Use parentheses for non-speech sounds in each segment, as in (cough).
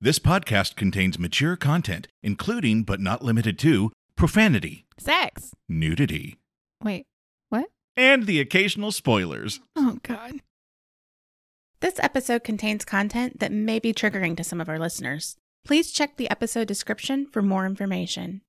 This podcast contains mature content, including but not limited to profanity, Sex. nudity, Wait, what? and the occasional spoilers. Oh, God. This episode contains content that may be triggering to some of our listeners. Please check the episode description for more information.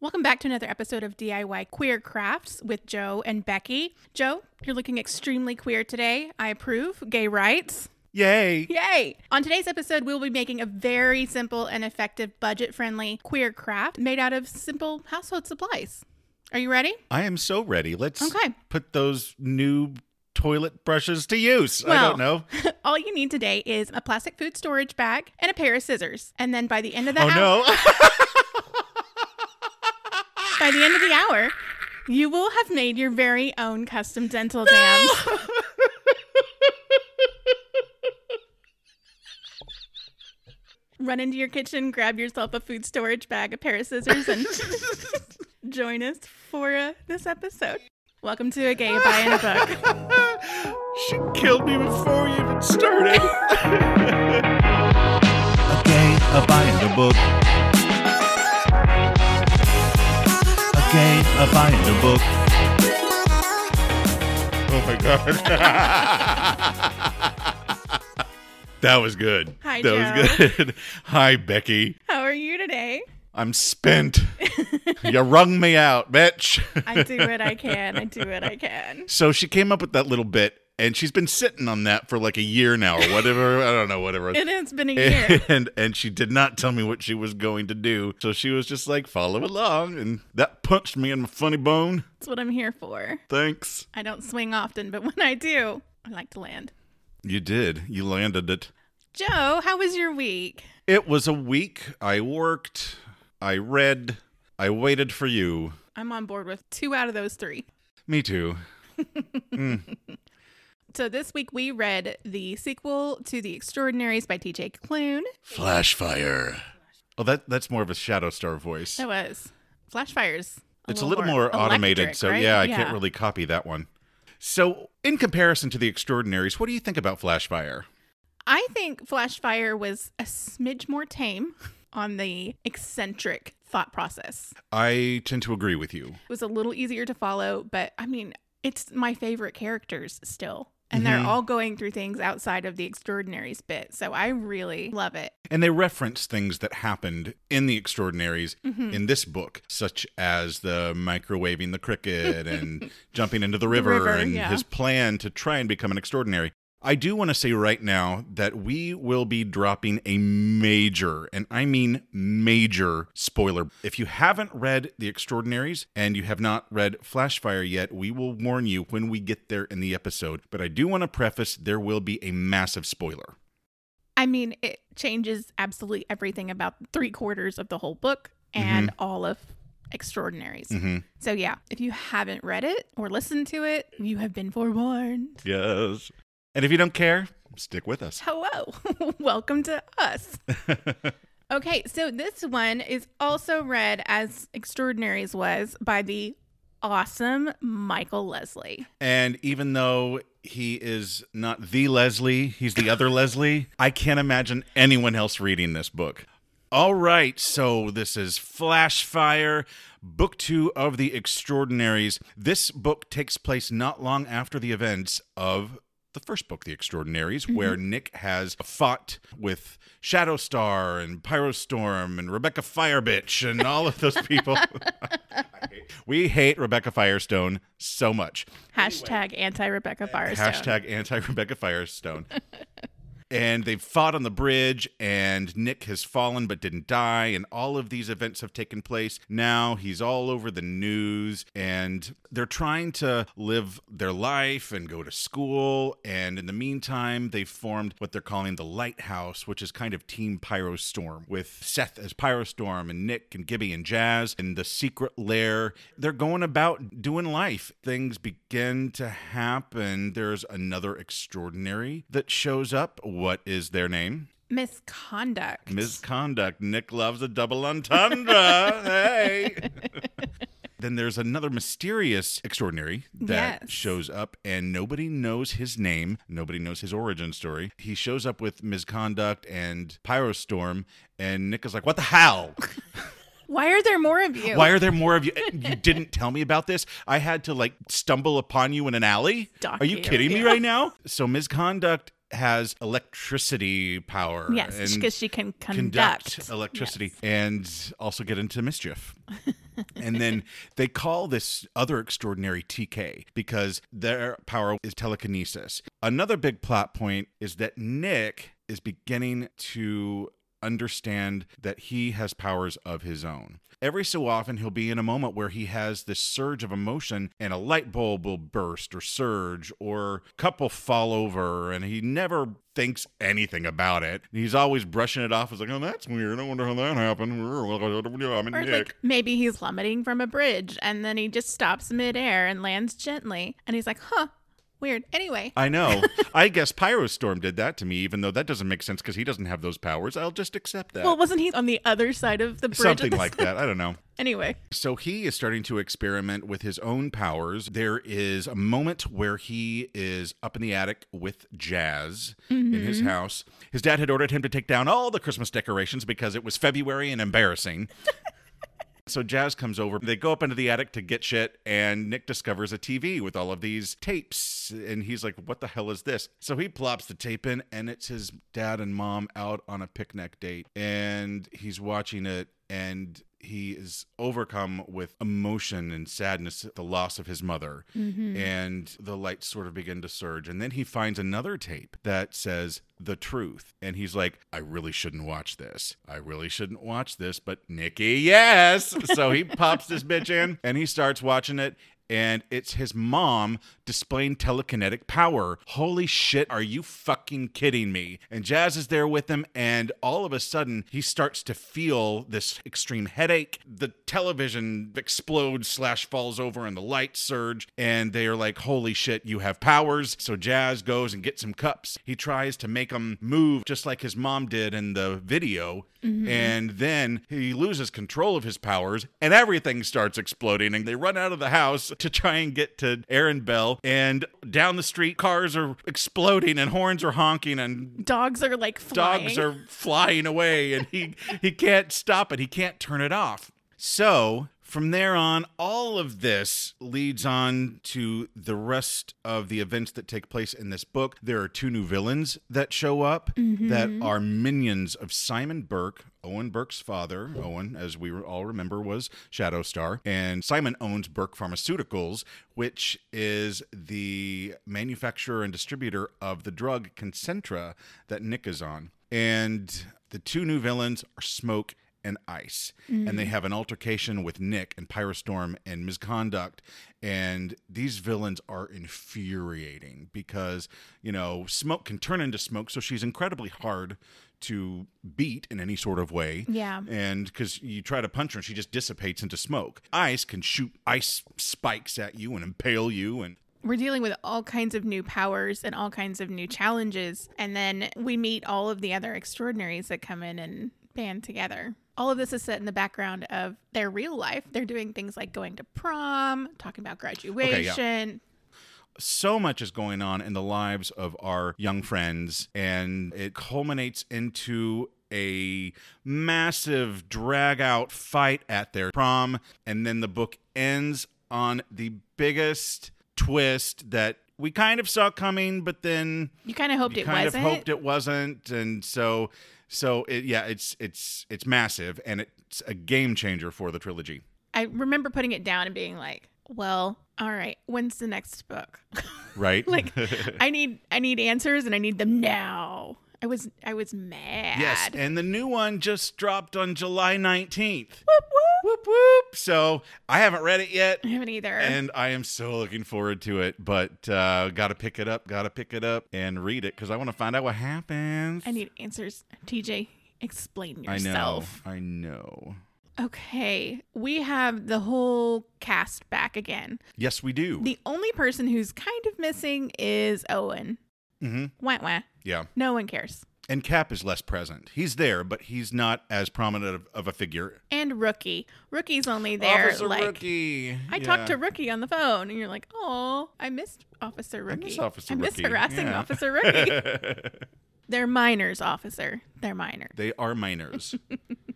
Welcome back to another episode of DIY Queer Crafts with Joe and Becky. Joe, you're looking extremely queer today. I approve. Gay rights. Yay! Yay! On today's episode, we'll be making a very simple and effective budget friendly queer craft made out of simple household supplies. Are you ready? I am so ready. Let's Okay. put those new toilet brushes to use. I don't know. (laughs) All you need today is a plastic food storage bag and a pair of scissors. And then by the end of the Oh hour, no. (laughs) by the end of the hour, you will have made your very own custom dental dams. (laughs) Run into your kitchen, grab yourself a food storage bag, a pair of scissors, and (laughs) join us for uh, this episode. Welcome to a gay bi in a book. (laughs) she killed me before we even started. (laughs) okay, a bi in the book. Okay, a bi in the book. Oh my god. That was good. Hi, that Joe. was good. (laughs) Hi, Becky. How are you today? I'm spent. you wrung me out, bitch. I do what I can. I do what I can. (laughs) So she came up with that little bit, and she's been sitting on that for like a year now, or whatever. I don't know, whatever. It has been a year. (laughs) And and she did not tell me what she was going to do, so she was just like, "Follow along," and that punched me in my funny bone. That's what I'm here for. Thanks. I don't swing often, but when I do, I like to land. You did. You landed it. Joe, how was your week? It was a week. I worked. I read. I waited for you. I'm on board with two out of those three. Me too. (laughs) Mm. So this week we read the sequel to The Extraordinaries by T.J. Klune. Flashfire. Oh, that that's more of a Shadow Star voice. That was Flashfire's. it's a little more automated, electric, so right? yeah, I can't really copy that one. So, in comparison to the Extraordinaries, what do you think about Flashfire? I think Flashfire was a smidge more tame on the eccentric thought process. I tend to agree with you. It was a little easier to follow, but I mean, it's my favorite characters still. And they're Mhm. all going through things outside of the extraordinaries bit. So I really love it. And they reference things that happened in the Extraordinaries Mm-hmm. in this book, such as the microwaving the cricket and (laughs) jumping into the river, river, and yeah. his plan to try and become an extraordinary. I do want to say right now that we will be dropping a major, and I mean major, spoiler. If you haven't read The Extraordinaries and you have not read Flashfire yet, we will warn you when we get there in the episode. But I do want to preface there will be a massive spoiler. I mean, it changes absolutely everything about three quarters of the whole book and all of extraordinaries. Mhm. So, yeah, if you haven't read it or listened to it, you have been forewarned. Yes. And if you don't care, stick with us. Hello. (laughs) Welcome to us. (laughs) Okay, so this one is also read as Extraordinaries was by the awesome Michael Leslie. and even though he is not the Leslie, he's the other Leslie, I can't imagine anyone else reading this book. All right, so this is Flashfire, book two of the Extraordinaries. This book takes place not long after the events of the first book, The Extraordinaries, mm-hmm. where Nick has fought with Shadowstar and Pyrostorm and Rebecca Firebitch and all of those people. (laughs) we hate Rebecca Firestone so much. Hashtag anti Rebecca Firestone. Hashtag anti Rebecca Firestone. (laughs) and they've fought on the bridge, and Nick has fallen but didn't die, and all of these events have taken place. Now he's all over the news, and they're trying to live their life and go to school. And in the meantime, they've formed what they're calling the Lighthouse, which is kind of Team Pyrostorm, with Seth as Pyrostorm, and Nick and Gibby and Jazz, and the secret lair. They're going about doing life. Things begin to happen. There's another extraordinary that shows up. What is their name? Misconduct. Misconduct. Nick loves a double entendre. (laughs) hey. (laughs) Then there's another mysterious extraordinary that Yes. shows up, and nobody knows his name. Nobody knows his origin story. He shows up with misconduct and pyrostorm, and Nick is like, "What the hell? (laughs) Why are there more of you? Why are there more of you? Eh, you didn't tell me about this. I had to like stumble upon you in an alley. Stalk Are you you, kidding me right now? So misconduct has electricity power. Yes, because she can conduct, conduct electricity and also get into mischief. (laughs) and then they call this other extraordinary TK because their power is telekinesis. Another big plot point is that Nick is beginning to understand that he has powers of his own. Every so often, he'll be in a moment where he has this surge of emotion and a light bulb will burst or surge or cup will fall over and he never thinks anything about it. He's always brushing it off as like, oh, that's weird. I wonder how that happened. I'm like maybe he's plummeting from a bridge and then he just stops midair and lands gently. And he's like, huh, weird. Anyway, I know. (laughs) I guess Pyrostorm did that to me, even though that doesn't make sense because he doesn't have those powers. I'll just accept that. well, wasn't he on the other side of the bridge? Something (laughs) like that. I don't know. Anyway, So he is starting to experiment with his own powers. There is a moment where he is up in the attic with Jazz in his mm-hmm. house. His dad had ordered him to take down all the Christmas decorations because it was February and embarrassing. (laughs) So Jazz comes over. They go up into the attic to get shit, and Nick discovers a TV with all of these tapes. And he's like, What the hell is this? So he plops the tape in, and it's his dad and mom out on a picnic date. And he's watching it, and he is overcome with emotion and sadness at the loss of his mother. Mm-hmm. And the lights sort of begin to surge. And then he finds another tape that says the truth. And he's like, I really shouldn't watch this. I really shouldn't watch this. But Nicky, yes. so he (laughs) pops this bitch in and he starts watching it. And it's his mom displaying telekinetic power. Holy shit, are you fucking kidding me? And Jazz is there with him, and all of a sudden, he starts to feel this extreme headache. The television explodes slash falls over, and the lights surge, and they are like, Holy shit, you have powers. So Jazz goes and gets some cups. He tries to make them move just like his mom did in the video. Mm-hmm. And then he loses control of his powers, and everything starts exploding. And they run out of the house to try and get to Aaron Bell. And down the street, cars are exploding, and horns are honking, and dogs are like flying. dogs are flying away, and he he can't stop it. He can't turn it off. So from there on, all of this leads on to the rest of the events that take place in this book. There are two new villains that show up that mm-hmm. are minions of Simon Burke. Owen Burke's father, Owen, as we all remember, was Shadow Star. And Simon owns Burke Pharmaceuticals, which is the manufacturer and distributor of the drug Concentra that Nick is on. And the two new villains are Smoke and Ice. And they mm. have an altercation with Nick and Pyrostorm and Misconduct. And these villains are infuriating because, you know, Smoke can turn into smoke, so she's incredibly hard to beat in any sort of way. Yeah. And because you try to punch her and she just dissipates into smoke. Ice can shoot ice spikes at you and impale you and We're dealing with all kinds of new powers and all kinds of new challenges. And then we meet all of the other extraordinaries that come in and band together. All of this is set in the background of their real life. They're doing things like going to prom, talking about graduation. so much is going on in the lives of our young friends, and it culminates into a massive drag out fight at their prom. And then the book ends on the biggest twist that we kind of saw coming, but then You kind of hoped you it kind wasn't. of hoped it wasn't. And so. So it, yeah, it's it's it's massive and it's a game changer for the trilogy. I remember putting it down and being like, well, all right, when's the next book? Right? (laughs) like (laughs) I need I need answers and I need them now. I was I was mad. Yes, and the new one just dropped on July 19th. Whoop, whoop. Whoop whoop. So I haven't read it yet. I haven't either. And I am so looking forward to it, but uh, got to pick it up, got to pick it up and read it because I want to find out what happens. I need answers. TJ, explain I know. yourself. I know. Okay, we have the whole cast back again. Yes, we do. The only person who's kind of missing is Owen. Mm-hmm. Wah wah. Yeah. No one cares. And Cap is less present. He's there, but he's not as prominent of, of a figure. And Rookie. Rookie's only there. Officer like, Rookie. I talked to Rookie on the phone, and you're like, oh, I missed Officer Rookie. miss Officer I miss Rookie, harassing yeah. Officer Rookie. (laughs) They're minors, officer. They're minors. they are minors. (laughs)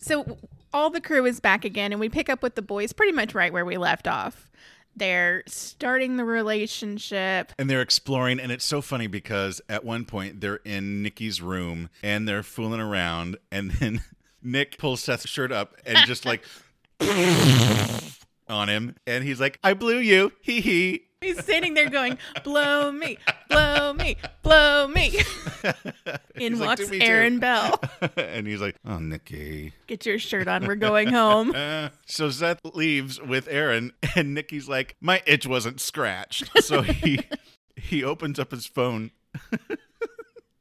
So all the crew is back again, and we pick up with the boys pretty much right where we left off. They're starting the relationship. and they're exploring and it's so funny because at one point they're in Nicky's room and they're fooling around and then (laughs) Nick pulls Seth's shirt up and just like (laughs) on him and he's like I blew you hee hee He's standing there going, "Blow me, blow me, blow me." (laughs) In He's walks "Do me too." Aaron Bell. (laughs) and he's like oh Nicky Get your shirt on. We're going home. Uh, (laughs) so Seth leaves with Aaron and Nicky's like my itch wasn't scratched so he he opens up his phone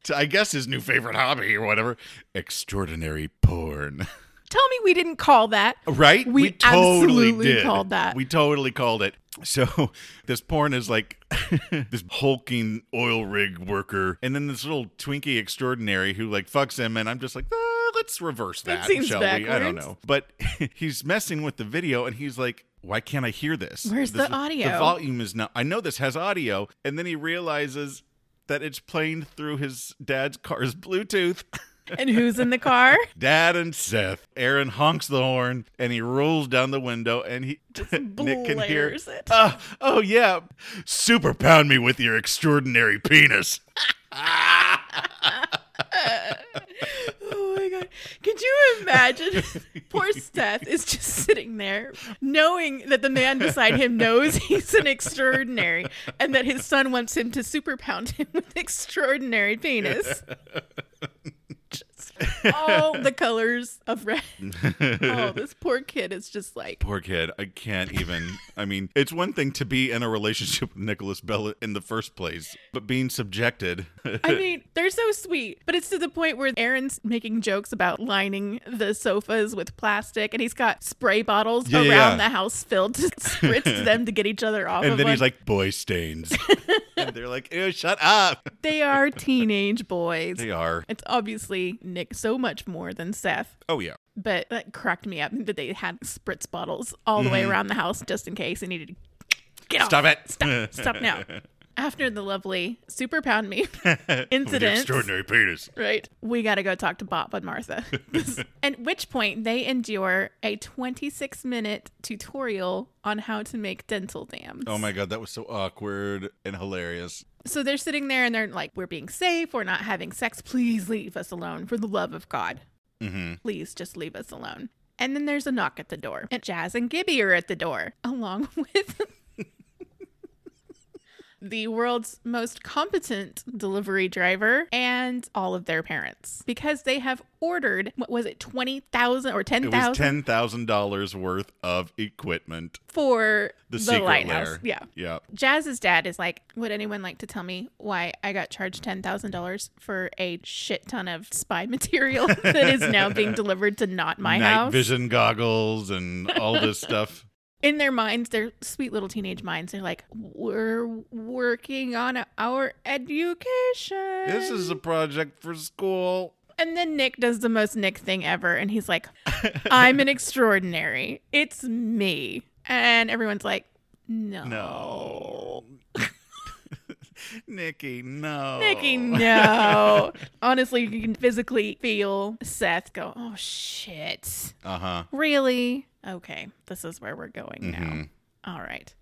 to, I guess his new favorite hobby or whatever extraordinary porn Tell me we didn't call that. Right? We totally absolutely did. called that. We totally called it. So (laughs) this porn is like (laughs) this hulking oil rig worker, and then this little Twinkie extraordinary who like fucks him, and I'm just like, ah, let's reverse That that, seems shall we? I don't know. But (laughs) he's messing with the video, and he's like. Why can't I hear this? Where's This- the audio? The volume is not. I know this has audio, and then he realizes that it's playing through his dad's car's Bluetooth. And who's in the car? Dad and Seth. Aaron honks the horn and he rolls down the window and he (laughs) Nick can hear. it. "Uh, oh yeah, super pound me with your extraordinary penis. (laughs) Oh my god. Could you imagine? (laughs) Poor Seth is just sitting there knowing that the man beside him knows he's an extraordinary and that his son wants him to super pound him with extraordinary penis. (laughs) All the colors of red. (laughs) Oh, this poor kid is just like Poor kid. I can't even. I mean, it's one thing to be in a relationship with Nicholas Bell in the first place, but being subjected. (laughs) I mean, they're so sweet, but it's to the point where Aaron's making jokes about lining the sofas with plastic, and he's got spray bottles Yeah, around yeah. the house filled to spritz them to get each other off. and of then one. he's like, boy stains. And (laughs) they're like, ew, shut up. (laughs) they are teenage boys. They are. It's obviously Nick so much more than Seth. Oh, yeah. But that cracked me up that they had spritz bottles all the way around the house just in case they needed to get Mm-hmm. Stop off. it. Stop. Stop now. (laughs) After the lovely super pound me (laughs) incident, extraordinary penis. right? We got to go talk to Bob and Martha. (laughs) At which point they endure a 26 minute tutorial on how to make dental dams. Oh my god, that was so awkward and hilarious. So they're sitting there and they're like, "We're being safe. We're not having sex. Please leave us alone for the love of God. Mm-hmm. Please just leave us alone." And then there's a knock at the door. And Jazz and Gibby are at the door, along (laughs) with the world's most competent delivery driver and all of their parents because they have ordered what was it 20,000 or It was 10,000 ten thousand dollars worth of equipment. for The, the, secret lighthouse. lair. Yeah. Yeah. Jazz's dad is like, Would anyone like to tell me why I got charged $10,000 for a shit ton of spy (laughs) material that is now being delivered to not my Night house? vision goggles and all this (laughs) stuff. In their minds, their sweet little teenage minds, they're like, We're working on our education. This is a project for school. And then Nick does the most Nick thing ever. And he's like, (laughs) I'm an extraordinary. It's me. And everyone's like, No. No. (laughs) Nicky, no. Nicky, no. (laughs) Honestly, you can physically feel Seth go, oh shit. Uh huh. Really? Okay, this is where we're going now. Mhm. All right.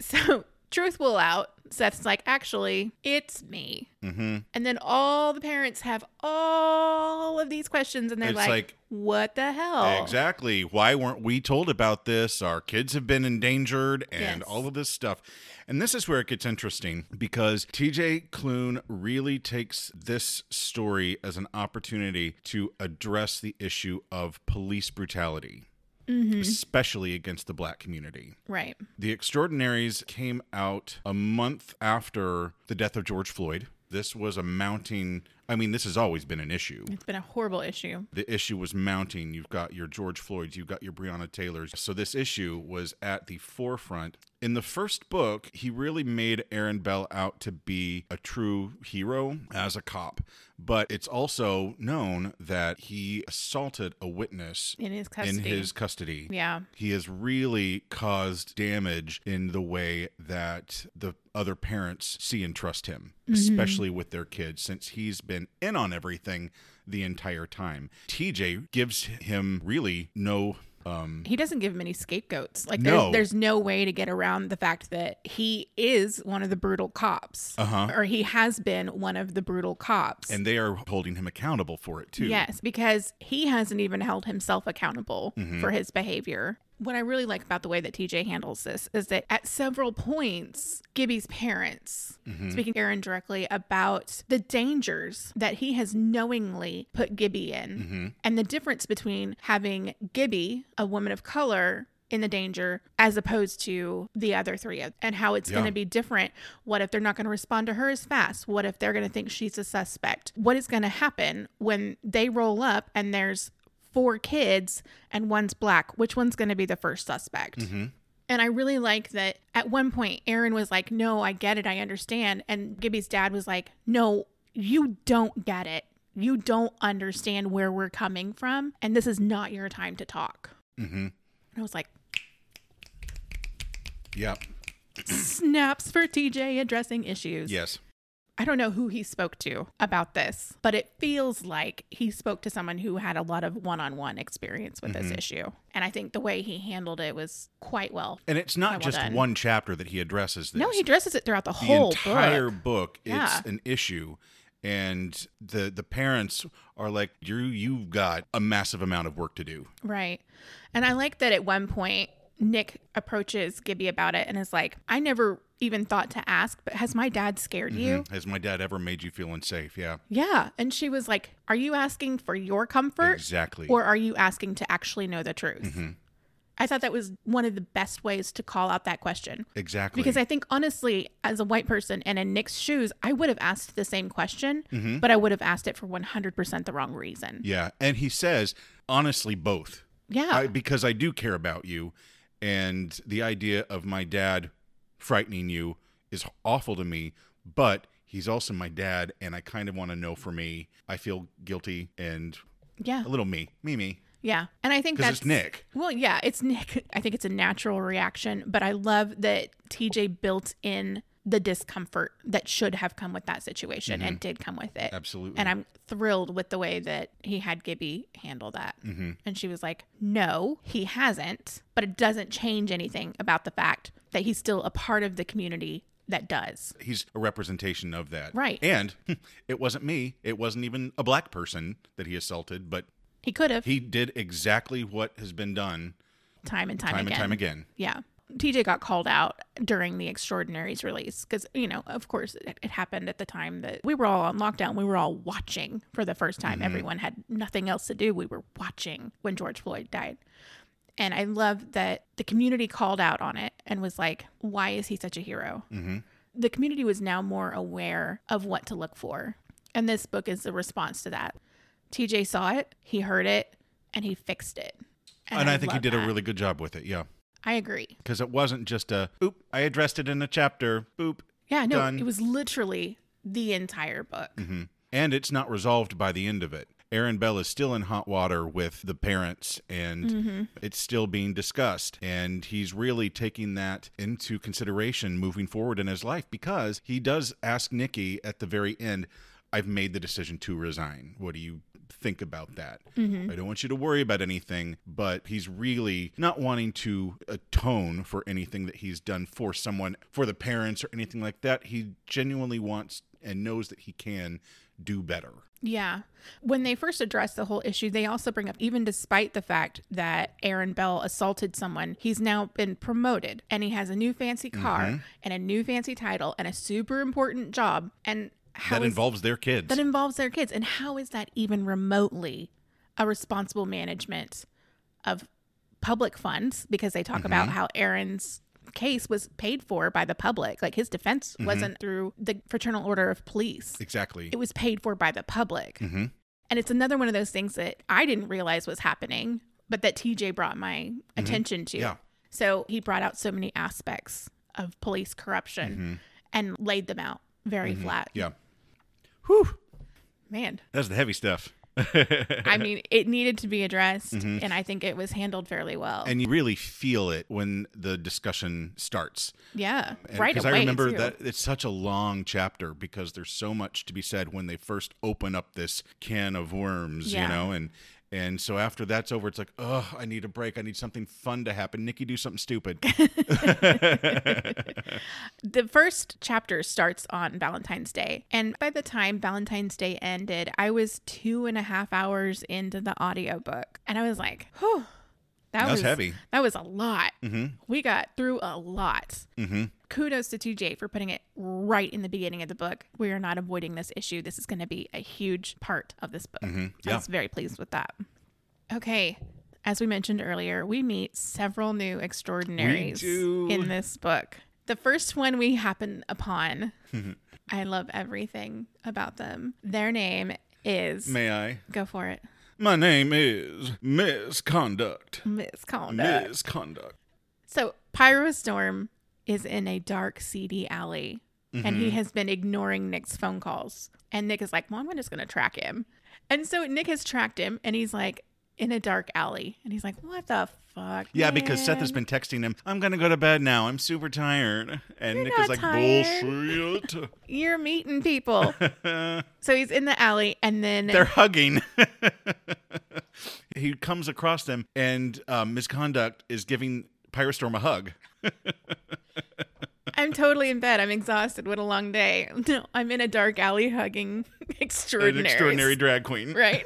So, truth will out. Seth's like, actually, it's me. Mm-hmm. And then all the parents have all of these questions, and they're like, like- what the hell? Exactly. Why weren't we told about this? Our kids have been endangered and Yes. all of this stuff. And this is where it gets interesting because TJ Klune really takes this story as an opportunity to address the issue of police brutality, Mm-hmm. especially against the black community. Right. The Extraordinaries came out a month after the death of George Floyd. This was a mounting, I mean, this has always been an issue. It's been a horrible issue. The issue was mounting. You've got your George Floyds, you've got your Breonna Taylors. So this issue was at the forefront In the first book, he really made Aaron Bell out to be a true hero as a cop. But it's also known that he assaulted a witness In his in custody. his custody. yeah. He has really caused damage in the way that the other parents see and trust him, mm-hmm. especially with their kids, since he's been in on everything the entire time. TJ gives him really no. Um, He doesn't give him any scapegoats. Like No. there's there's no way to get around the fact that he is one of the brutal cops. Uh-huh. Or he has been one of the brutal cops. and they are holding him accountable for it too. Yes, because he hasn't even held himself accountable Mm-hmm. for his behavior. What I really like about the way that TJ handles this is that at several points, Gibby's parents, Mm-hmm. speaking to Aaron directly about the dangers that he has knowingly put Gibby in, Mm-hmm. and the difference between having Gibby, a woman of color, in the danger as opposed to the other three and how it's going to be different. What if they're not going to respond to her as fast? What if they're going to think she's a suspect? What is going to happen when they roll up and there's four kids and one's black? Which one's going to be the first suspect? And I really like that at one point, Aaron was like, No, I get it. I understand. And Gibby's dad was like, No, you don't get it. You don't understand where we're coming from. And this is not your time to talk. Mm-hmm. And I was like, Yep. Snaps for TJ addressing issues. Yes. I don't know who he spoke to about this, but it feels like he spoke to someone who had a lot of one on one experience with Mm-hmm. this issue. And I think the way he handled it was quite well. And it's not just one chapter that he addresses this. No, he addresses it throughout the, the whole entire book. book, Yeah. it's an issue and the the parents are like you you've got a massive amount of work to do Right. And I like that at one point, Nick approaches Gibby about it and is like, I never even thought to ask, but has my dad scared you? Mm-hmm. has my dad ever made you feel unsafe yeah Yeah. And she was like, Are you asking for your comfort? exactly Or are you asking to actually know the truth? Mm-hmm. I thought that was one of the best ways to call out that question. exactly Because I think, honestly, as a white person and in Nick's shoes, I would have asked the same question, mm-hmm. but I would have asked it for 100% the wrong reason. yeah and he says honestly both Yeah. I, because i do care about you and the idea of my dad frightening you is awful to me but he's also my dad and i kind of want to know for me i feel guilty and yeah. a little me me me Yeah. And I think that's it's nick Well, yeah, it's Nick. I think it's a natural reaction, but I love that TJ built in the discomfort that should have come with that situation and mm-hmm. did come with it. absolutely And I'm thrilled with the way that he had Gibby handle that. Mm-hmm. And she was like, no, he hasn't, but it doesn't change anything about the fact that he's still a part of the community that does. he's a representation of that. Right. And (laughs) it wasn't me. It wasn't even a black person that he assaulted, but He could have he did exactly what has been done time and time, time again. and time again. Yeah. TJ got called out during the Extraordinaries release because, you know, of course, it, it happened at the time that we were all on lockdown. We were all watching for the first time. Everyone had nothing else to do. We were watching when George Floyd died. And I love that the community called out on it and was like, why is he such a hero? Mm-hmm. The community was now more aware of what to look for. And this book is the response to that. TJ saw it, he heard it, and he fixed it. And, I, think he did a really good job with it. Yeah. I agree. Because it wasn't just a, oop, I addressed it in a chapter, boop. Yeah, no, Done. it was literally the entire book. Mm-hmm. And it's not resolved by the end of it. Aaron Bell is still in hot water with the parents and Mm-hmm. it's still being discussed. And he's really taking that into consideration moving forward in his life because he does ask Nicky at the very end, I've made the decision to resign. What do you think about that? Mm-hmm. I don't want you to worry about anything, but he's really not wanting to atone for anything that he's done for someone, for the parents or anything like that. He genuinely wants and knows that he can do better. Yeah. When they first address the whole issue, they also bring up even despite the fact that Aaron Bell assaulted someone, he's now been promoted and he has a new fancy car Mm-hmm. and a new fancy title and a super important job. And how that is- involves their kids. that involves their kids. And how is that even remotely a responsible management of public funds? Because they talk about mm-hmm. how Aaron's case was paid for by the public. Like his defense mm-hmm. wasn't through the Fraternal Order of Police, exactly. it was paid for by the public. hmm And it's another one of those things that I didn't realize was happening, but that TJ brought my mm-hmm. attention to. Yeah. So he brought out so many aspects of police corruption and laid them out very flat. Yeah. Whew. Man, That's the heavy stuff. (laughs) I mean, it needed to be addressed, mm-hmm. and I think it was handled fairly well. and you really feel it when the discussion starts. yeah, right Because. I remember too. that it's such a long chapter because there's so much to be said when they first open up this can of worms, Yeah. you know, and and so after that's over, it's like, oh, I need a break. I need something fun to happen. Nicky, do something stupid. (laughs) (laughs) The first chapter starts on Valentine's Day. And by the time Valentine's Day ended, I was two and a half hours into the audiobook. And I was like, whew. That, That was heavy. That was a lot. hmm We got through a lot. hmm Kudos to TJ for putting it right in the beginning of the book. We are not avoiding this issue. This is going to be a huge part of this book. hmm I Yeah. was very pleased with that. Okay. As we mentioned earlier, we meet several new extraordinaries in this book. The first one we happen upon, I love everything about them. Their name is, May I? go for it, My name is Misconduct. Misconduct. Misconduct. So, Pyrostorm is in a dark, seedy alley, and he mm-hmm. has been ignoring Nick's phone calls. And Nick is like, Well, I'm just going to track him. And so Nick has tracked him, and he's like in a dark alley. And he's like, What the fuck? Yeah, because Seth has been texting him, I'm going to go to bed now. I'm super tired. And You're Nick is like, tired." bullshit. (laughs) (laughs) You're meeting people. (laughs) so he's in the alley, and then They're hugging. he comes across them, and um, Misconduct is giving Pyrostorm a hug. I'm totally in bed. I'm exhausted. What a long day. No, I'm in a dark alley hugging extraordinary. extraordinary drag queen. Right.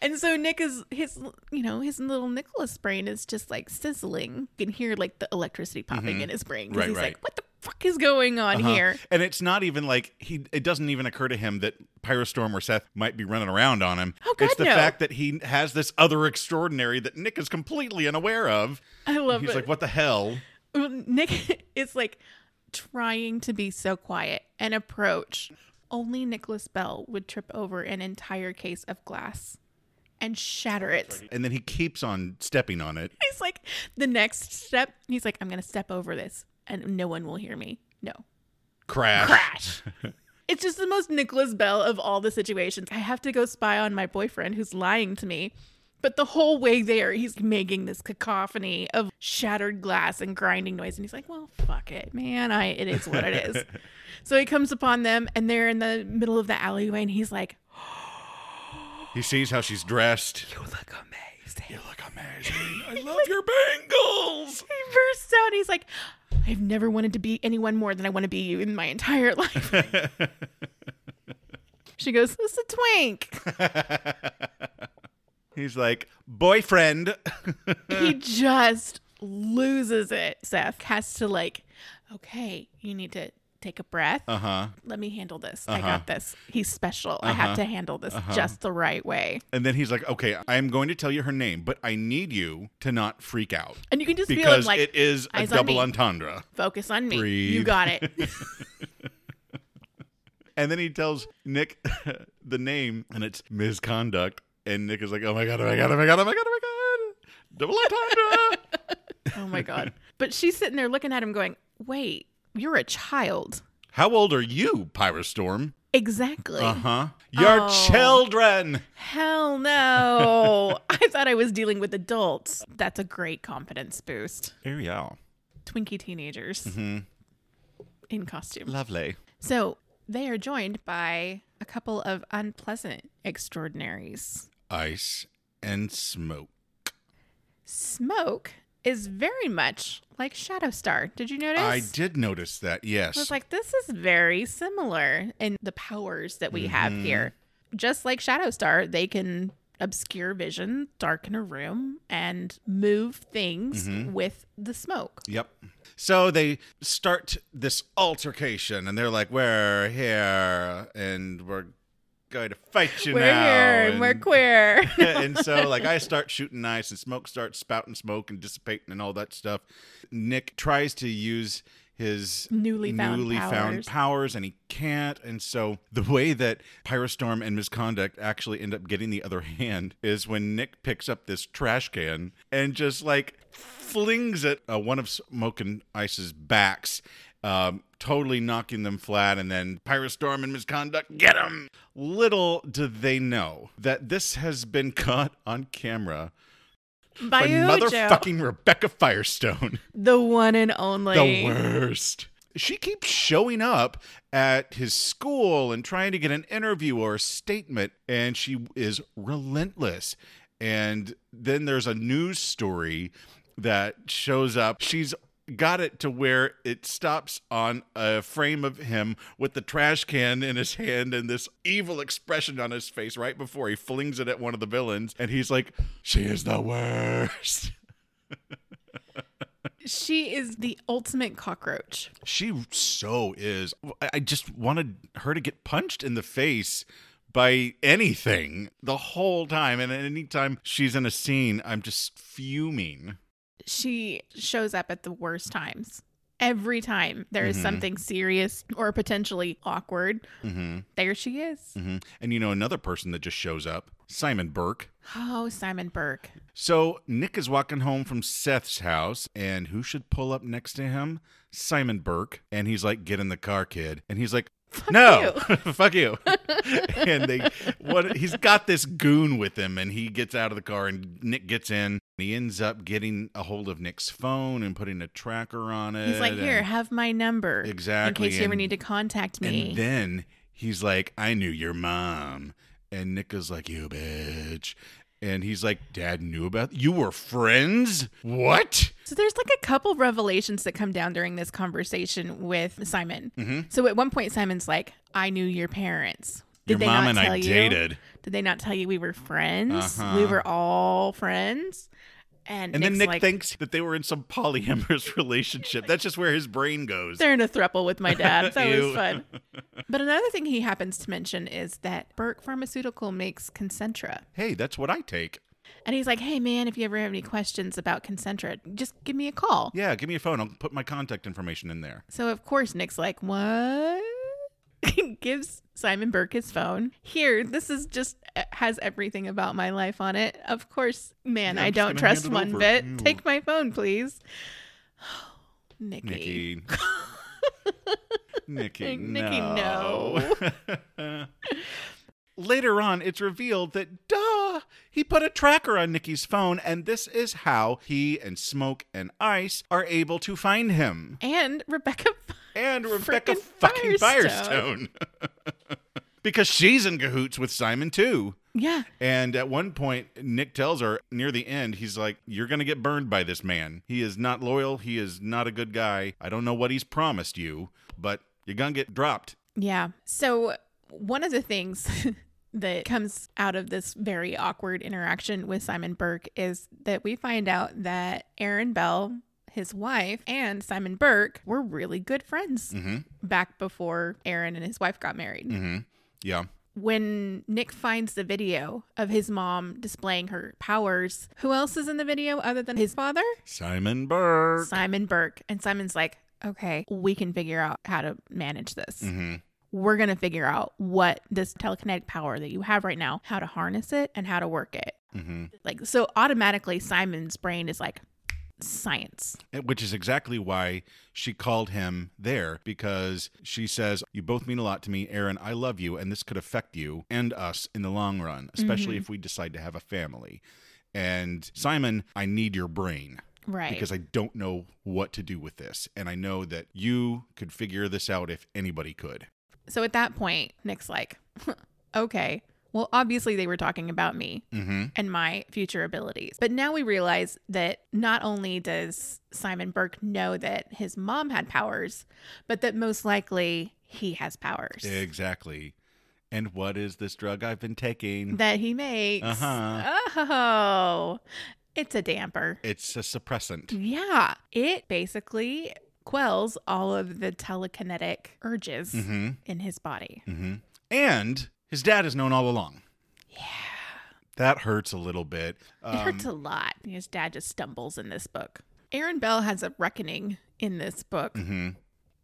And so Nick is his, you know, his little Nicholas brain is just like sizzling. You can hear like the electricity popping in his brain because Mm-hmm. Right, he's right. like, "What the fuck is going on Uh-huh. here?" And it's not even like he. It doesn't even occur to him that Pyrostorm or Seth might be running around on him. Oh, God, it's the no. fact that he has this other extraordinary that Nick is completely unaware of. I love it. He's it. like, "What the hell?" Nick (laughs) is like trying to be so quiet and approach. Only Nicholas Bell would trip over an entire case of glass and shatter it. And then he keeps on stepping on it. He's like, the next step, he's like, I'm going to step over this and no one will hear me. No. Crash. Crash. (laughs) It's just the most Nicholas Bell of all the situations. I have to go spy on my boyfriend who's lying to me. But the whole way there, he's making this cacophony of shattered glass and grinding noise. And he's like, well, fuck it, man. I, it is what it is. (laughs) so he comes upon them and they're in the middle of the alleyway and he's like, He sees how she's dressed. you look amazing. You look amazing. (laughs) I love your bangles. (laughs) He bursts out. He's like, I've never wanted to be anyone more than I want to be you in my entire (laughs) life. she goes, This is a twink. He's like, boyfriend. he just loses it. Seth has to like, okay, you need to take a breath. uh huh. Let me handle this. I Uh-huh. got this. He's special. I have to handle this just the right way. And then he's like, okay, I'm going to tell you her name, but I need you to not freak out And you can just feel him because like, it is a double entendre. focus on me. You got it. (laughs) (laughs) And then he tells Nick (laughs) the name, and it's misconduct. And Nick is like, oh my god, oh my god, oh my god, oh my god, oh my god, double entendre. oh my God. But she's sitting there looking at him going, wait, you're a child. How old are you, Pyrostorm? Exactly. Uh huh. Your Oh. children. Hell no. (laughs) I thought I was dealing with adults. That's a great confidence boost. Are. Twinkie teenagers Mm-hmm. in costume. Lovely. So they are joined by a couple of unpleasant extraordinaries. Ice and smoke. Smoke is very much like Shadow Star. Did you notice? I did notice that. Yes. I was like, this is very similar in the powers that we have Mm-hmm. here. Just like Shadow Star, they can obscure vision, darken a room, and move things Mm-hmm. with the smoke. Yep. So they start this altercation, and they're like, "We're here, and we're going to fight you We're now." here and we're queer. (laughs) and (laughs) so, like, I start shooting ice, and smoke starts spouting smoke and dissipating and all that stuff. Nick tries to use his newly found newly powers. found powers and he can't and so the way that pyrostorm and misconduct actually end up getting the other hand is when nick picks up this trash can and just like flings it uh, one of smoke and ice's backs um, totally knocking them flat and then Pirate pyrostorm and misconduct get them! little do they know that this has been caught on camera By by motherfucking rebecca firestone the one and only. the worst. She keeps showing up at his school and trying to get an interview or a statement, and she is relentless. And then there's a news story that shows up. She's got it to where it stops on a frame of him with the trash can in his hand and this evil expression on his face right before he flings it at one of the villains. And he's like, She is the worst. (laughs) She is the ultimate cockroach. She so is. I just wanted her to get punched in the face by anything the whole time. And anytime she's in a scene, I'm just fuming. She shows up at the worst times. Every time there is Mhm. something serious or potentially awkward, hmm there she is. hmm And you know, another person that just shows up Simon Burke. Oh, Simon Burke. So Nick is walking home from Seth's house, and who should pull up next to him? Simon Burke. And he's like, "Get in the car, kid." And he's like, "No, (laughs) fuck you." (laughs) and they, what? He's got this goon with him, and he gets out of the car, and Nick gets in. He ends up getting a hold of Nick's phone and putting a tracker on it. He's like, and- here, have my number. Exactly, In case you ever need to contact me. And then he's like, I knew your mom. And Nick is like, You bitch. And he's like, Dad knew about you were friends? What? so there's like a couple revelations that come down during this conversation with Simon. Mhm. So at one point, Simon's like, I knew your parents. Did your they mom not and tell I you? dated. Did they not tell you we were friends? Uh-huh. We were all friends. And, And then Nick like, thinks that they were in some polyamorous (laughs) relationship. That's just where his brain goes. they're in a thruple with my dad. That was fun. (laughs) But another thing he happens to mention is that Burke Pharmaceutical makes Concentra. Hey, that's what I take. And he's like, hey, man, if you ever have any questions about Concentra, just give me a call. Yeah, give me a phone. I'll put my contact information in there. So, of course, Nick's like, what? (laughs) Gives Simon Burke his phone. Here, this is just uh, has everything about my life on it. Of course, man, Yeah, I don't trust one over. bit. Ew. Take my phone, please. (sighs) Nicky. Nicky. (laughs) Nicky, Nicky, no. (laughs) Later on, it's revealed that, duh, he put a tracker on Nicky's phone, and this is how he and Smoke and Ice are able to find him. And Rebecca. And Rebecca Frickin' fucking Firestone. Firestone. (laughs) because she's in cahoots with Simon, too. Yeah. And at one point, Nick tells her near the end, he's like, You're going to get burned by this man. He is not loyal. He is not a good guy. I don't know what he's promised you, but you're going to get dropped. Yeah. So, one of the things (laughs) that comes out of this very awkward interaction with Simon Burke is that we find out that Aaron Bell, his wife, and Simon Burke were really good friends Mm-hmm. back before Aaron and his wife got married. Mm-hmm. Yeah. When Nick finds the video of his mom displaying her powers, who else is in the video other than his father? Simon Burke. Simon Burke. And Simon's like, okay, we can figure out how to manage this Mm-hmm. we're going to figure out what this telekinetic power that you have right now, how to harness it and how to work it. Mm-hmm. Like, so automatically, Simon's brain is like, science. Which is exactly why she called him there because she says, You both mean a lot to me, Aaron. I love you, and this could affect you and us in the long run, especially Mhm. if we decide to have a family. And Simon, I need your brain. Right. because I don't know what to do with this. And I know that you could figure this out if anybody could. so at that point, Nick's like, (laughs) okay, well, obviously they were talking about me Mm-hmm. and my future abilities. But now we realize that not only does Simon Burke know that his mom had powers, but that most likely he has powers Exactly. And what is this drug I've been taking? that he makes. Uh-huh. Oh, it's a damper. It's a suppressant. Yeah, it basically quells all of the telekinetic urges Mm-hmm. in his body. Mm-hmm. And his dad has known all along. Yeah. That hurts a little bit. It hurts a lot. His dad just stumbles in this book. Aaron Bell has a reckoning in this book hmm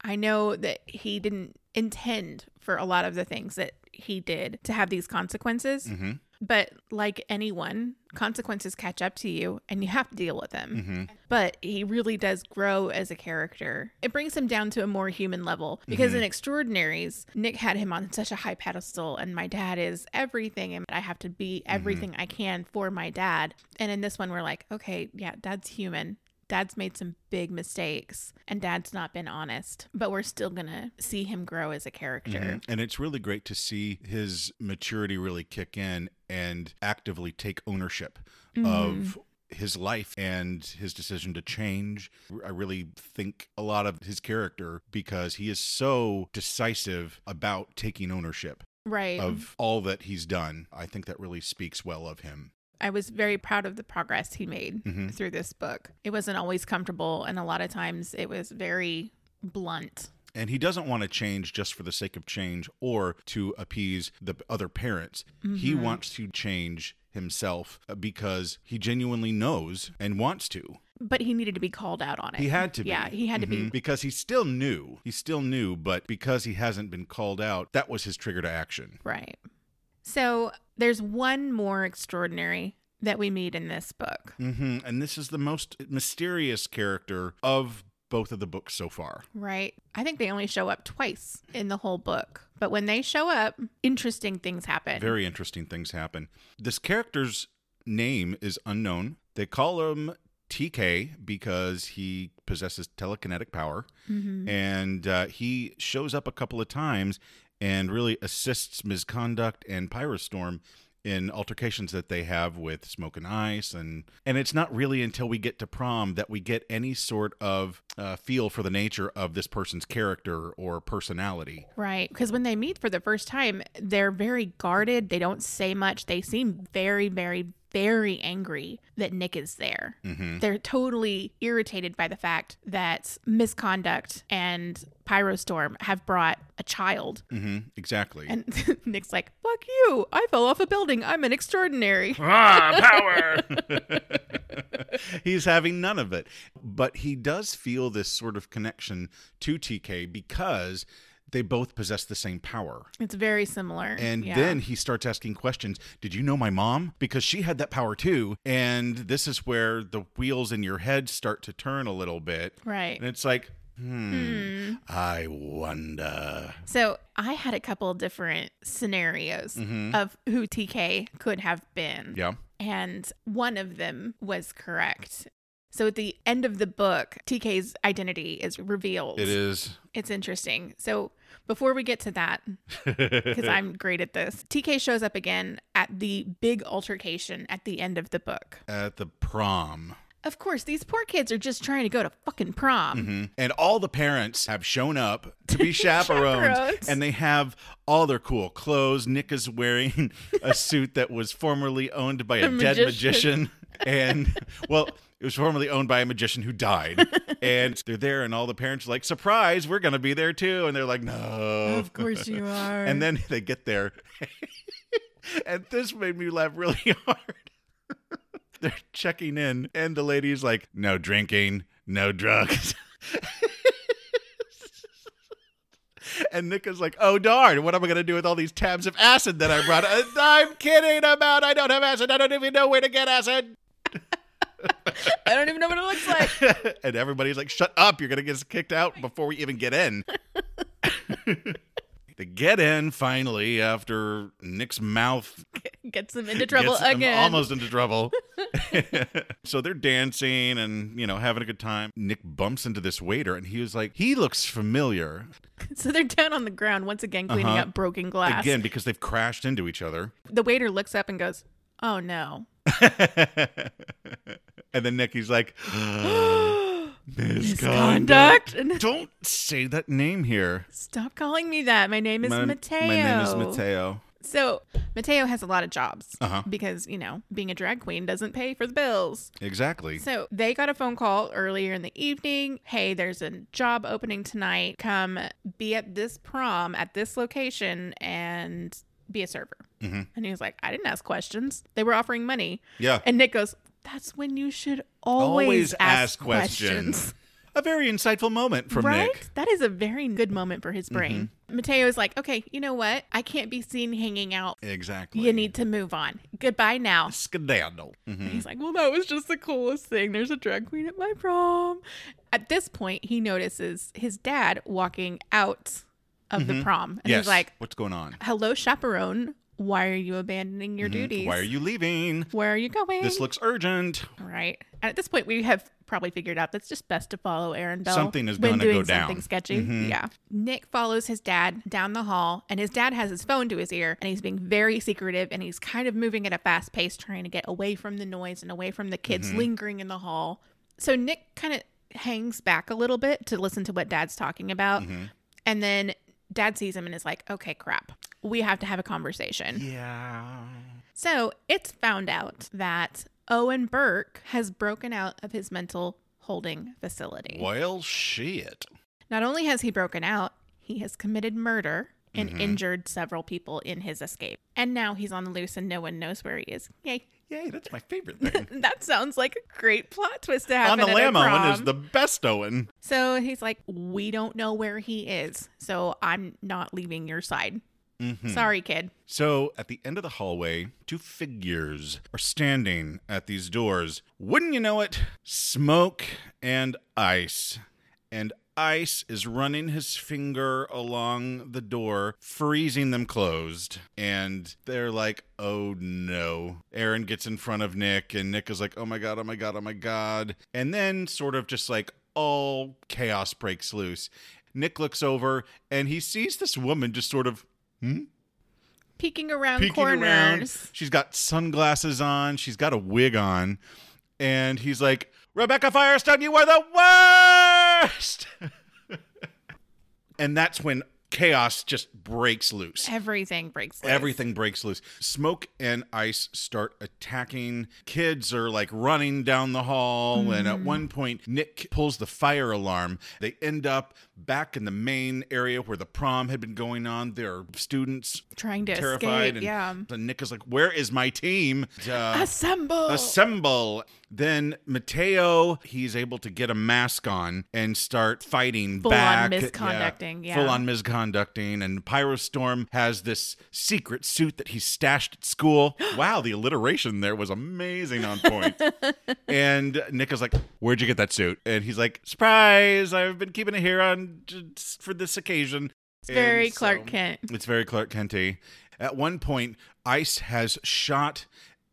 I know that he didn't intend for a lot of the things that he did to have these consequences. Mm-hmm. But like anyone, consequences catch up to you and you have to deal with them. Mm-hmm. But he really does grow as a character. It brings him down to a more human level because Mm-hmm. in Extraordinaries, Nick had him on such a high pedestal, and my dad is everything, and I have to be Mm-hmm. everything I can for my dad. And in this one, we're like, okay, yeah, dad's human. Dad's made some big mistakes and dad's not been honest, but we're still going to see him grow as a character. Mhm. And it's really great to see his maturity really kick in and actively take ownership of his life and his decision to change. I really think a lot of his character because he is so decisive about taking ownership Right. of all that he's done. I think that really speaks well of him. I was very proud of the progress he made Mhm. through this book. It wasn't always comfortable, and a lot of times it was very blunt. And he doesn't want to change just for the sake of change or to appease the other parents. He wants to change himself uh, because he genuinely knows and wants to. But he needed to be called out on it. He had to be. Yeah, he had to Mhm. be. Because he still knew. He still knew, but because he hasn't been called out, that was his trigger to action. Right. So there's one more extraordinary that we meet in this book. hmm And this is the most mysterious character of both of the books so far. Right. I think they only show up twice in the whole book. But when they show up, interesting things happen. Very interesting things happen. This character's name is unknown. They call him TK because he possesses telekinetic power. Mhm. And uh, he shows up a couple of times and really assists Misconduct and Pyrostorm in altercations that they have with Smoke and Ice. And, and it's not really until we get to prom that we get any sort of uh, feel for the nature of this person's character or personality. Right. Because when they meet for the first time, they're very guarded. They don't say much. They seem very, very, very angry that Nick is there. hmm They're totally irritated by the fact that misconduct and Pyrostorm have brought a child. hmm Exactly. And (laughs) Nick's like, fuck you. I fell off a building. I'm an extraordinary. (laughs) ah, power. (laughs) He's having none of it. But he does feel this sort of connection to TK because they both possess the same power. It's very similar. And Yeah. then he starts asking questions. Did you know my mom? Because she had that power too. And this is where the wheels in your head start to turn a little bit. Right. And it's like, hmm, I wonder. So I had a couple of different scenarios of who TK could have been. Mm-hmm. Yeah. And one of them was correct. So at the end of the book, TK's identity is revealed. It is. It's interesting. So before we get to that, (laughs) because I'm great at this, TK shows up again at the big altercation at the end of the book. At the prom. Of course, these poor kids are just trying to go to fucking prom. Mhm. And all the parents have shown up to be (laughs) chaperones, Chaperones. and they have all their cool clothes. Nick is wearing (laughs) a suit that was formerly owned by a, A dead magician. magician. And, well, it was formerly owned by a magician who died. (laughs) and they're there, and all the parents are like, surprise, we're going to be there too. And they're like, no. Of course you (laughs) are. And then they get there. (laughs) and this made me laugh really hard. They're checking in, and the lady's like, no drinking, no drugs. and Nick is like, oh darn, what am I going to do with all these tabs of acid that I brought? I'm kidding about, I don't have acid. I don't even know where to get acid. (laughs) I don't even know what it looks like. (laughs) and everybody's like, shut up, you're going to get kicked out before we even get in. (laughs) they get in finally after Nick's mouth Gets them into trouble again. almost into trouble. so they're dancing and, you know, having a good time. Nick bumps into this waiter and he was like, he looks familiar. So they're down on the ground once again cleaning Uh-huh. up broken glass. Again, because they've crashed into each other. The waiter looks up and goes, "Oh no." And then Nicky's like, (gasps) Misconduct. And Don't say that name here. stop calling me that. My name is my, Mateo. My name is Mateo. So Mateo has a lot of jobs Uh-huh. because you know being a drag queen doesn't pay for the bills. Exactly. So they got a phone call earlier in the evening. Hey, there's a job opening tonight. Come be at this prom at this location and be a server. Mhm. And he was like, I didn't ask questions. They were offering money. Yeah. And Nick goes, That's when you should always, Always ask, ask questions." questions. A very insightful moment from right? Nick. That is a very good moment for his brain. Mateo is like, okay, you know what? I can't be seen hanging out. Exactly. You need to move on. Goodbye now. skedaddle. Mhm. He's like, well, that was just the coolest thing. There's a drag queen at my prom. At this point, he notices his dad walking out of the prom. And Mm-hmm. Yes. he's like, what's going on? hello, chaperone. Why are you abandoning your duties? Mm-hmm. Why are you leaving? Where are you going? This looks urgent. right. And at this point, we have probably figured out that's just best to follow Aaron Bell. Something is gonna doing go down. something Mm-hmm. Sketchy. Yeah. Nick follows his dad down the hall, and his dad has his phone to his ear, and he's being very secretive, and he's kind of moving at a fast pace, trying to get away from the noise and away from the kids Mm-hmm. lingering in the hall. So Nick kind of hangs back a little bit to listen to what dad's talking about, Mm-hmm. and then dad sees him and is like, "Okay, crap, we have to have a conversation." Yeah. So it's found out that Owen Burke has broken out of his mental holding facility. Well, shit. Not only has he broken out, he has committed murder and Mm-hmm. injured several people in his escape. And now he's on the loose and no one knows where he is. Yay. Yay, that's my favorite (laughs) thing. that sounds like a great plot twist to happen On the at a Lamb Owen is the best Owen. So he's like, We don't know where he is, so I'm not leaving your side. Mm-hmm. Sorry, kid. So at the end of the hallway, two figures are standing at these doors. Wouldn't you know it? Smoke and ice. And ice is running his finger along the door, freezing them closed. And they're like, oh no. Aaron gets in front of Nick, and Nick is like, oh my god, oh my god, oh my god. And then sort of just like all chaos breaks loose. Nick looks over and he sees this woman just sort of Hmm? Peeking around peeking corners. around. She's got sunglasses on. She's got a wig on. And he's like, Rebecca Firestone, you are the worst. (laughs) and that's when chaos just breaks loose. Everything breaks loose. Everything breaks loose. Smoke and ice start attacking. Kids are like running down the hall. And at one point, Nick pulls the fire alarm. They end up back in the main area where the prom had been going on. There are students Trying to terrified. escape. and, yeah. and Nick is like, Where is my team? Uh, Assemble. Assemble. Then Mateo, he's able to get a mask on and start fighting back. Full on misconducting, yeah. Full on misconducting. And Pyrostorm has this secret suit that he stashed at school. (gasps) wow, the alliteration there was amazing on point. (laughs) and Nick is like, Where'd you get that suit? And he's like, Surprise! I've been keeping it here on for this occasion. It's very Clark so- Kent. it's very Clark Kenty. At one point, Ice has shot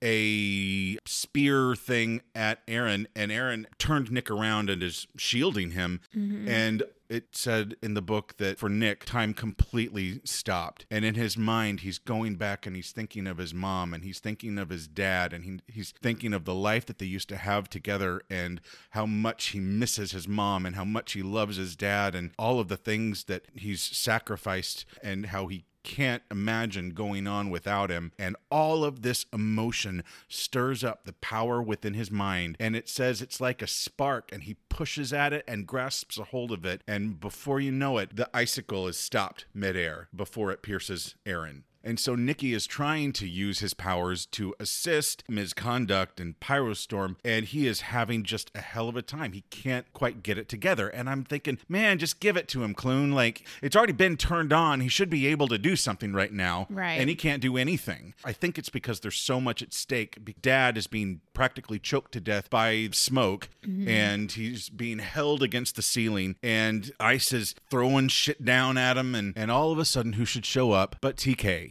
a spear thing at Aaron, and Aaron turned Nick around and is shielding him. Mm-hmm. And it said in the book that for Nick, time completely stopped. And in his mind, he's going back and he's thinking of his mom and he's thinking of his dad and he, he's thinking of the life that they used to have together and how much he misses his mom and how much he loves his dad and all of the things that he's sacrificed and how he can't imagine going on without him. And all of this emotion stirs up the power within his mind. And it says it's like a spark, and he pushes at it and grasps a hold of it. And before you know it, the icicle is stopped midair before it pierces Aaron. And so Nicky is trying to use his powers to assist misconduct and Pyrostorm, and he is having just a hell of a time. He can't quite get it together. And I'm thinking, man, just give it to him, Klune. Like, it's already been turned on. He should be able to do something right now. Right. And he can't do anything. I think it's because there's so much at stake. Dad is being practically choked to death by smoke, mm-hmm. and he's being held against the ceiling, and Ice is throwing shit down at him, and, and all of a sudden, who should show up but TK?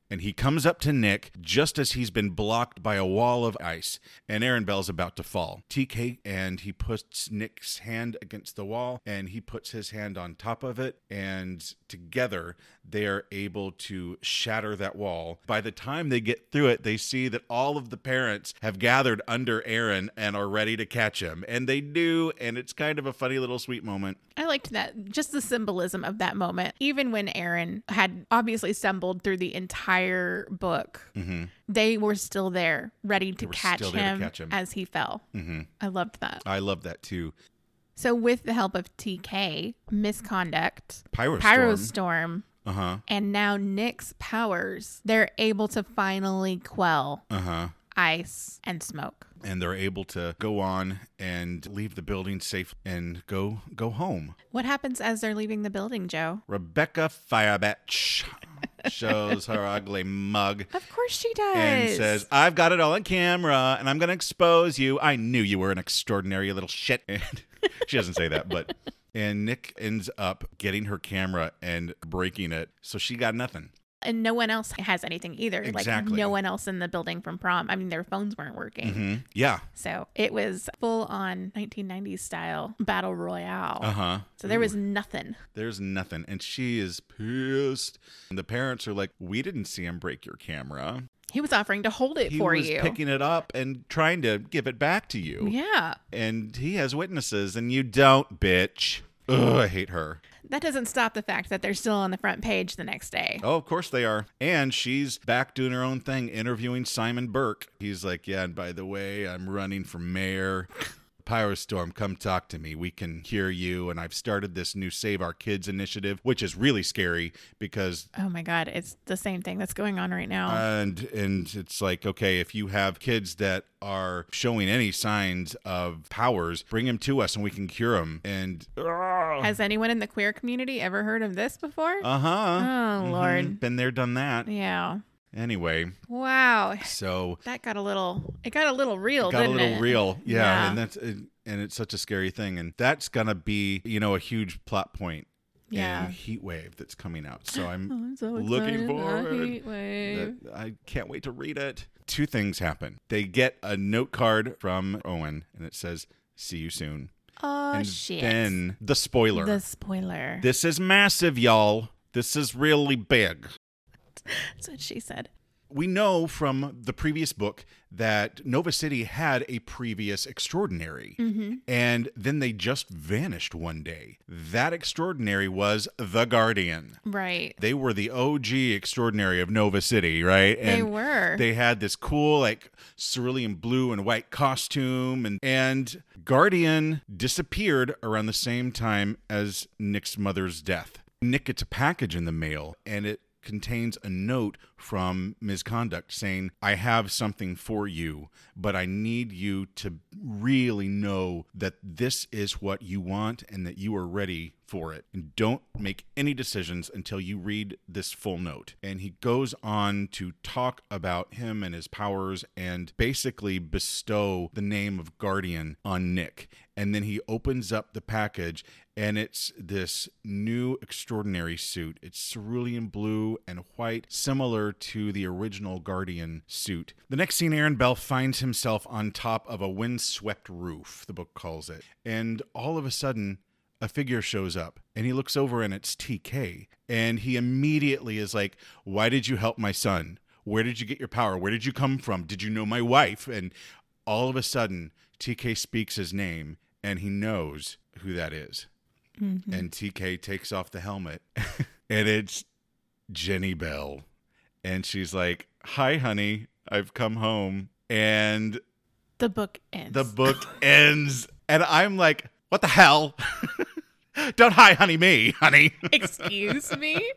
And he comes up to Nick just as he's been blocked by a wall of ice, and Aaron Bell's about to fall. TK and he puts Nick's hand against the wall, and he puts his hand on top of it, and together they are able to shatter that wall. By the time they get through it, they see that all of the parents have gathered under Aaron and are ready to catch him, and they do, and it's kind of a funny little sweet moment. I liked that, just the symbolism of that moment. Even when Aaron had obviously stumbled through the entire book, they were still there, ready to, catch, there to him catch him. as he fell. hmm I loved that. I love that too. So, with the help of TK, misconduct, Pyrostorm. Pyrostorm, Uh huh. and now Nick's powers, they're able to finally quell Uh huh. ice, and smoke. And they're able to go on and leave the building safe and go go home. What happens as they're leaving the building, Joe? Rebecca Firebetch shows her ugly mug Of course she does. and says, I've got it all on camera and I'm going to expose you. I knew you were an extraordinary little shit. (laughs) And she doesn't say that, but. And Nick ends up getting her camera and breaking it. So she got nothing. And no one else has anything either. Exactly. Like no one else in the building from prom. I mean, their phones weren't working. hmm Yeah. So it was full on 1990s style battle royale. Uh huh. So there was nothing. There's nothing. And she is pissed. And the parents are like, We didn't see him break your camera. He was offering to hold it He for was you. picking it up and trying to give it back to you. yeah. And he has witnesses, and you don't, bitch. Ugh, I hate her. That doesn't stop the fact that they're still on the front page the next day. Oh, of course they are. And she's back doing her own thing, interviewing Simon Burke. He's like, Yeah, and by the way, I'm running for mayor. (laughs) Pyrostorm, come talk to me. We can hear you. And I've started this new Save Our Kids initiative, which is really scary because Oh my God. It's the same thing that's going on right now. and and it's like okay if you have kids that are showing any signs of powers bring them to us and we can cure them and Has anyone in the queer community ever heard of this before? uh-huh oh, Lord. been there done that Yeah. Anyway Wow. so That got a little, it got a little real, got a little it? real yeah, Yeah. and that's and it's such a scary thing and that's gonna be you know a huge plot point Yeah. in heat wave that's coming out so i'm (gasps) oh, I'm so Looking forward. Heat wave. I can't wait to read it. Two things happen. They get a note card from Owen, and it says, "See you soon." Oh, and shit. then the spoiler. the spoiler. this is massive, y'all. This is really big. (laughs) That's what she said. We know from the previous book that Nova City had a previous extraordinary, Mm-hmm. and then they just vanished one day. That extraordinary was the Guardian. Right. They were the OG extraordinary of Nova City, right? they were. They had this cool, like cerulean blue and white costume, and and Guardian disappeared around the same time as Nick's mother's death. Nick gets a package in the mail, and it contains a note from misconduct saying, I have something for you, but I need you to really know that this is what you want and that you are ready for it. And don't make any decisions until you read this full note. And he goes on to talk about him and his powers and basically bestow the name of Guardian on Nick. And then he opens up the package and it's this new extraordinary suit. It's cerulean blue and white, similar to the original Guardian suit. The next scene, Aaron Bell finds himself on top of a windswept roof, the book calls it. And all of a sudden, a figure shows up and he looks over and it's TK. And he immediately is like, Why did you help my son? Where did you get your power? Where did you come from? Did you know my wife? And all of a sudden, TK speaks his name and he knows who that is. Mm-hmm. And TK takes off the helmet (laughs) and it's Jenny Bell. And she's like, Hi, honey, I've come home. And the book ends. the book (laughs) ends. And I'm like, What the hell? (laughs) Don't hi, honey, me, honey. Excuse me?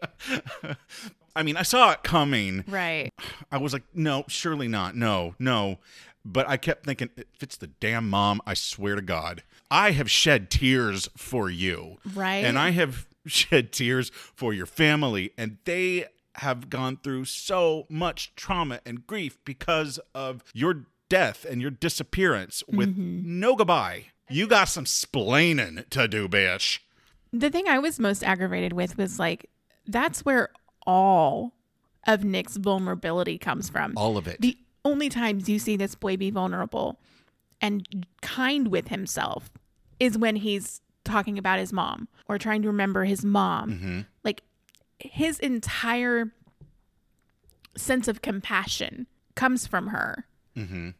I mean, I saw it coming. Right. I was like, no, surely not. No, no. But I kept thinking, if it's the damn mom, I swear to God, I have shed tears for you. Right. And I have (laughs) shed tears for your family. And they have gone through so much trauma and grief because of your death and your disappearance with mm-hmm. no goodbye. You got some splaining to do, bitch. The thing I was most aggravated with was like, that's where all of Nick's vulnerability comes from. All of it. the only times you see this boy be vulnerable and kind with himself is when he's talking about his mom or trying to remember his mom. Mm-hmm. Like his entire sense of compassion comes from her. mm-hmm.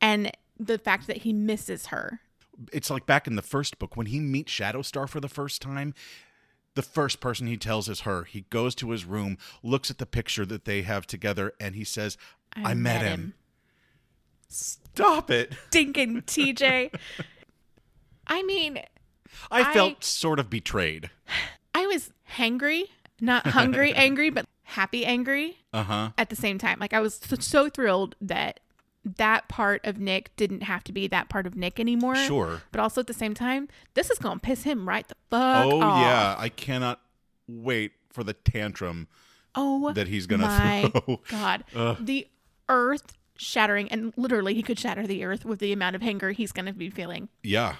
And the fact that he misses her. it's like back in the first book when he meets Shadowstar for the first time. The first person he tells is her. He goes to his room, looks at the picture that they have together, and he says, "I, met, him. Stop it! Stinking TJ. (laughs) I mean, I, I- felt sort of betrayed. (sighs) I was hangry, not hungry (laughs) angry, but happy angry Uh huh. at the same time. Like I was so- thrilled that that part of Nick didn't have to be that part of Nick anymore. Sure. But also at the same time, this is going to piss him right the fuck Oh off. yeah, I cannot wait for the tantrum Oh, that he's gonna my (laughs) throw. God. The earth shattering, and literally he could shatter the earth with the amount of anger he's going to be feeling. Yeah.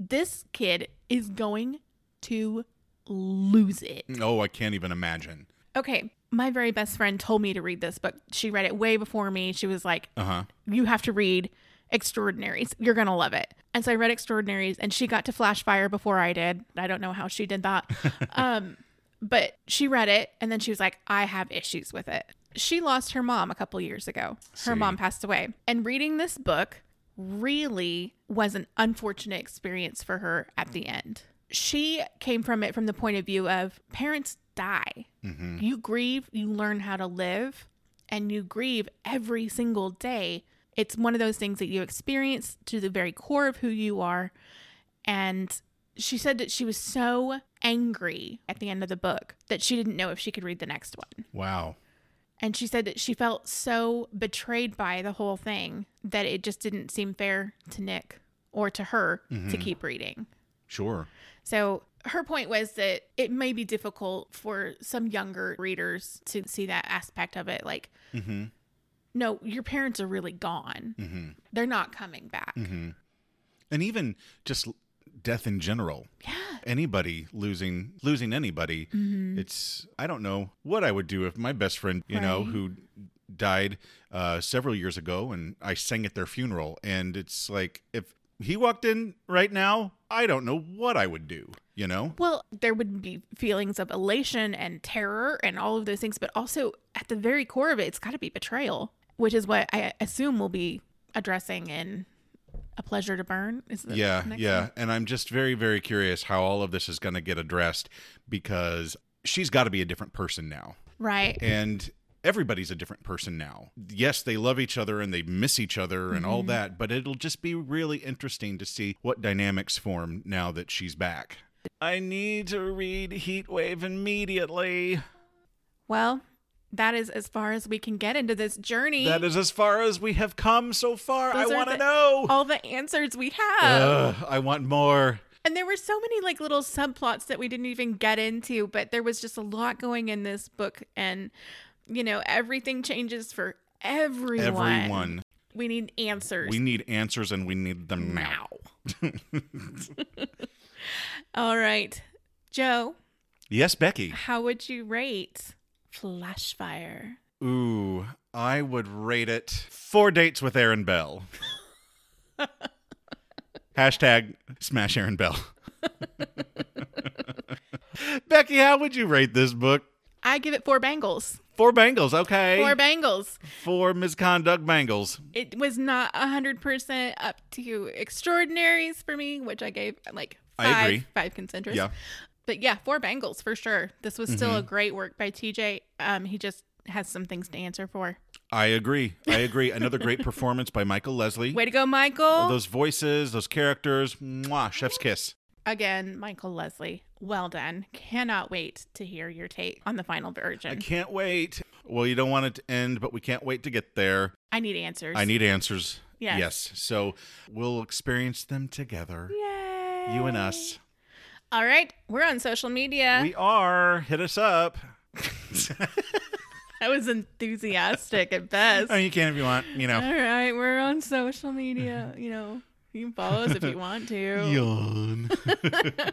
This kid is going to lose it. Oh, I can't even imagine. Okay, my very best friend told me to read this book. She read it way before me. She was like, Uh huh. You have to read Extraordinaries. You're going to love it. And so I read Extraordinaries, and she got to Flash Fire before I did. I don't know how she did that. (laughs) um, but she read it, and then she was like, I have issues with it. She lost her mom a couple years ago. Her See. mom passed away. And reading this book really was an unfortunate experience for her at the end. She came from it from the point of view of parents die. Mm-hmm. You grieve, you learn how to live, and you grieve every single day. It's one of those things that you experience to the very core of who you are. And she said that she was so angry at the end of the book that she didn't know if she could read the next one. Wow. And she said that she felt so betrayed by the whole thing that it just didn't seem fair to Nick or to her to keep reading. Sure. So her point was that it may be difficult for some younger readers to see that aspect of it. Like, Mm-hmm. no, your parents are really gone. Mm-hmm. They're not coming back. Mm-hmm. And even just death in general. Yeah. Anybody losing losing anybody. Mm-hmm. It's I don't know what I would do if my best friend, you know, who died uh, several years ago, and I sang at their funeral, and it's like if he walked in right now, I don't know what I would do. You know. Well, there would be feelings of elation and terror and all of those things, but also at the very core of it, it's got to be betrayal, which is what I assume we'll be addressing in A Pleasure to Burn. Is the yeah next yeah one? and i'm just very very curious how all of this is going to get addressed because she's got to be a different person now Right. and everybody's a different person now yes they love each other and they miss each other and all mm-hmm. that but it'll just be really interesting to see what dynamics form now that she's back i need to read heat wave immediately Well, that is as far as we can get into this journey. that is as far as we have come so far Those i want to know all the answers we have. Ugh, i want more And there were so many like little subplots that we didn't even get into, but there was just a lot going in this book and you know, everything changes for everyone. everyone We need answers. we need answers and we need them now (laughs) All right. Joe, yes becky how would you rate Flash Fire? Ooh, I would rate it four dates with Aaron Bell. (laughs) Hashtag smash Aaron Bell. (laughs) Becky, how would you rate this book? I give it four bangles. Four bangles, okay. Four bangles. Four misconduct bangles. It was not 100% up to extraordinaries for me, which I gave like I five, agree. five concentrics. Yeah. But yeah, four bangles for sure. This was still Mm-hmm. a great work by TJ. Um, he just has some things to answer for. I agree. I agree. Another great (laughs) performance by Michael Lesley. Way to go, Michael. Those voices, those characters, mwah, chef's kiss. Again, Michael Lesley. Well done. Cannot wait to hear your take on the final version. I can't wait. Well, you don't want it to end, but we can't wait to get there. I need answers. I need answers. Yes. Yes. So we'll experience them together. Yay. You and us. All right. We're on social media. We are. Hit us up. (laughs) I was enthusiastic at best. Oh, you can if you want, you know. All right. We're on social media. You know, you can follow us if you want to. (laughs) Yawn.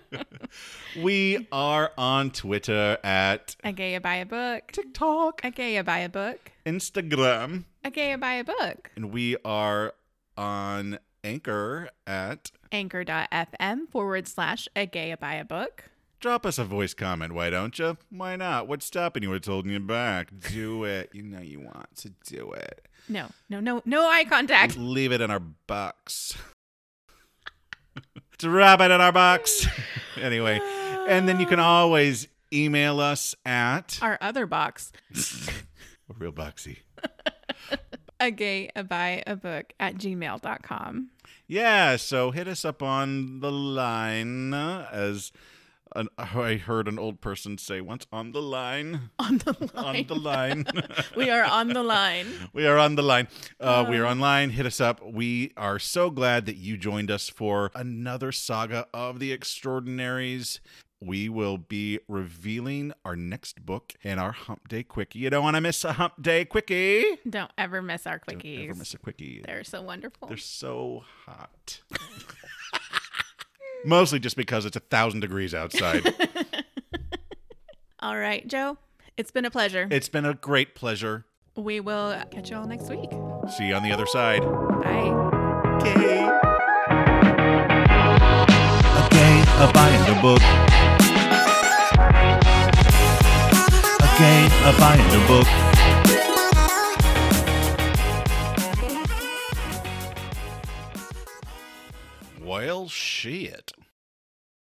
(laughs) we are on Twitter at A gay bi a book. TikTok, A gay bi a book. Instagram, A gay bi a book. and we are on Anchor at Anchor.fm forward slash a gay bi a book. drop us a voice comment, why don't you? Why not? What's stopping you? What's holding you back? Do it. You know you want to do it. No, no, no, no eye contact. Leave it in our box. (laughs) Drop it in our box. (laughs) anyway, and then you can always email us at Our other box. (laughs) real boxy. A gay a bi a book at gmail.com. Yeah, so hit us up on the line uh, as an, I heard an old person say once on the line. (laughs) (laughs) On the line. On the line. (laughs) we are on the line. We are on the line. Uh, we are online. Hit us up. We are so glad that you joined us for another saga of the extraordinaries. We will be revealing our next book and our Hump Day Quickie. You don't want to miss a Hump Day Quickie. Don't ever miss our quickies. Don't ever miss a Quickie. They're so wonderful. They're so hot. (laughs) Mostly just because it's a thousand degrees outside. (laughs) All right, Joe. It's been a pleasure. it's been a great pleasure. we will catch you all next week. See you on the other side. Bye. Okay. A buying a book. A buying a book. Well, shit.